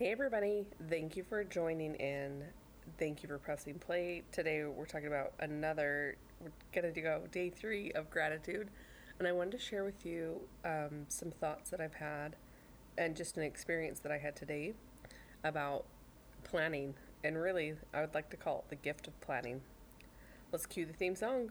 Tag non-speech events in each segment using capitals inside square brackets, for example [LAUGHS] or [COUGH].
Hey, everybody. Thank you for joining in. Thank you for pressing play. Today, we're talking about another, we're going to go day three of gratitude. And I wanted to share with you um, some thoughts that I've had and just an experience that I had today about planning. And really, I would like to call it the gift of planning. Let's cue the theme song.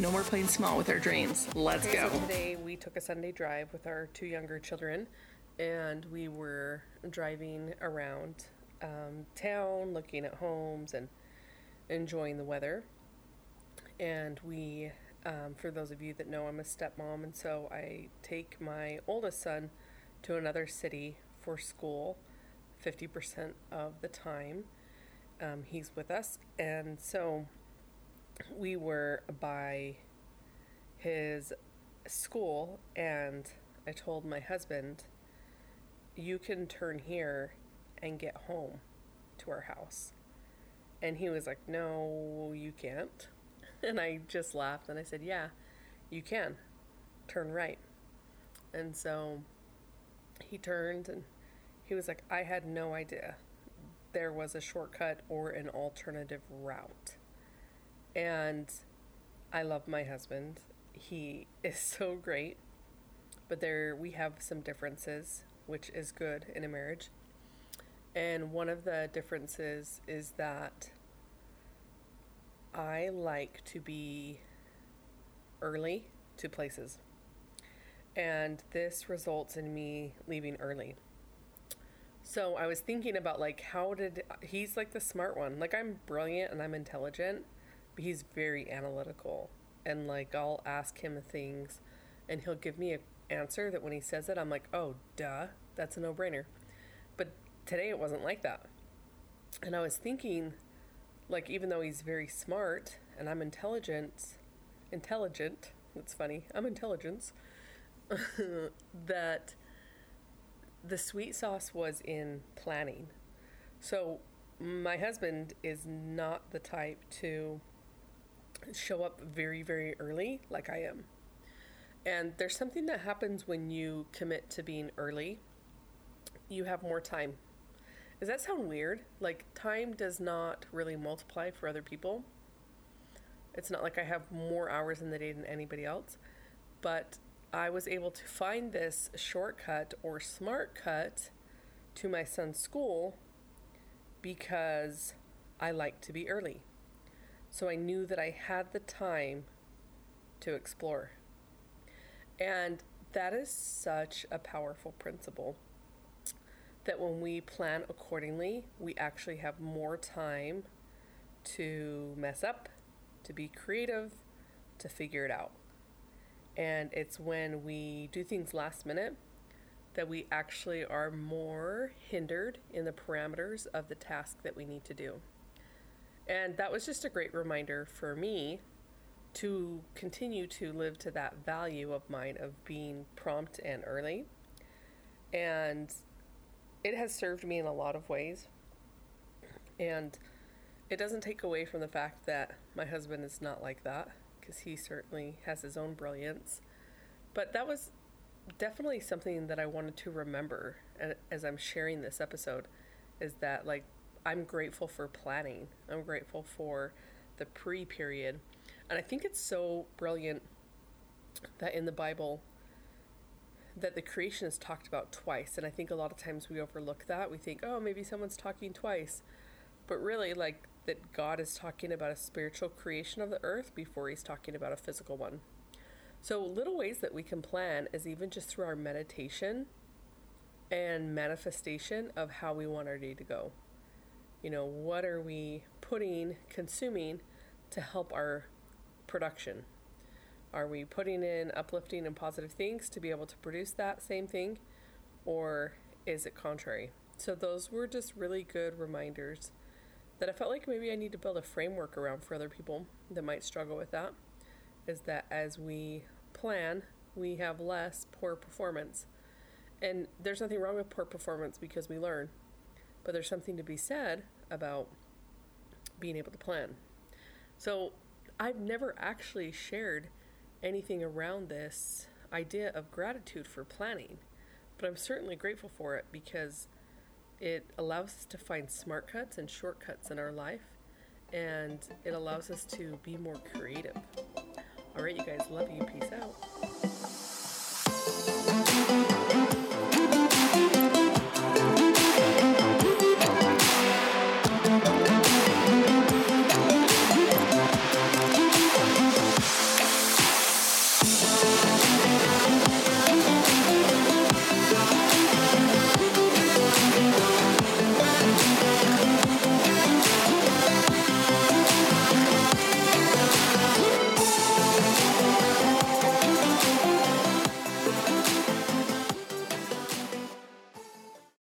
No more playing small with our dreams. Let's okay, go. So today we took a Sunday drive with our two younger children, and we were driving around um, town, looking at homes and enjoying the weather. And we, um, for those of you that know, I'm a stepmom, and so I take my oldest son to another city for school 50% of the time. Um, he's with us, and so we were by his school, and I told my husband, You can turn here and get home to our house. And he was like, No, you can't. [LAUGHS] And I just laughed and I said, Yeah, you can. Turn right. And so he turned and he was like, I had no idea there was a shortcut or an alternative route. And I love my husband. He is [LAUGHS] so great. But there we have some differences, which is good in a marriage. And one of the differences is that I like to be early to places. And this results in me leaving early. So I was thinking about like how did he's like the smart one. Like I'm brilliant and I'm intelligent, he's very analytical and like I'll ask him things and he'll give me an answer that when he says it I'm like, "Oh, duh, that's a no-brainer." But today it wasn't like that. And I was thinking like even though he's very smart and I'm intelligent, intelligent, that's funny. I'm intelligence. [LAUGHS] that the sweet sauce was in planning. So my husband is not the type to show up very, very early like I am. And there's something that happens when you commit to being early. You have more time. Does that sound weird? Like, time does not really multiply for other people. It's not like I have more hours in the day than anybody else. But I was able to find this shortcut or smart cut to my son's school because I like to be early. So I knew that I had the time to explore. And that is such a powerful principle that when we plan accordingly, we actually have more time to mess up, to be creative, to figure it out. And it's when we do things last minute that we actually are more hindered in the parameters of the task that we need to do. And that was just a great reminder for me to continue to live to that value of mine of being prompt and early. And it has served me in a lot of ways. And it doesn't take away from the fact that my husband is not like that, because he certainly has his own brilliance. But that was definitely something that I wanted to remember as I'm sharing this episode is that, like, I'm grateful for planning. I'm grateful for the pre period. And I think it's so brilliant that in the Bible that the creation is talked about twice. And I think a lot of times we overlook that. We think, oh, maybe someone's talking twice. But really, like that God is talking about a spiritual creation of the earth before he's talking about a physical one. So, little ways that we can plan is even just through our meditation and manifestation of how we want our day to go you know, what are we putting, consuming to help our production? Are we putting in uplifting and positive things to be able to produce that same thing? Or is it contrary? So, those were just really good reminders that I felt like maybe I need to build a framework around for other people that might struggle with that is that as we plan, we have less poor performance. And there's nothing wrong with poor performance because we learn. But there's something to be said about being able to plan. So I've never actually shared anything around this idea of gratitude for planning, but I'm certainly grateful for it because it allows us to find smartcuts and shortcuts in our life and it allows us to be more creative. All right, you guys, love you. Peace out.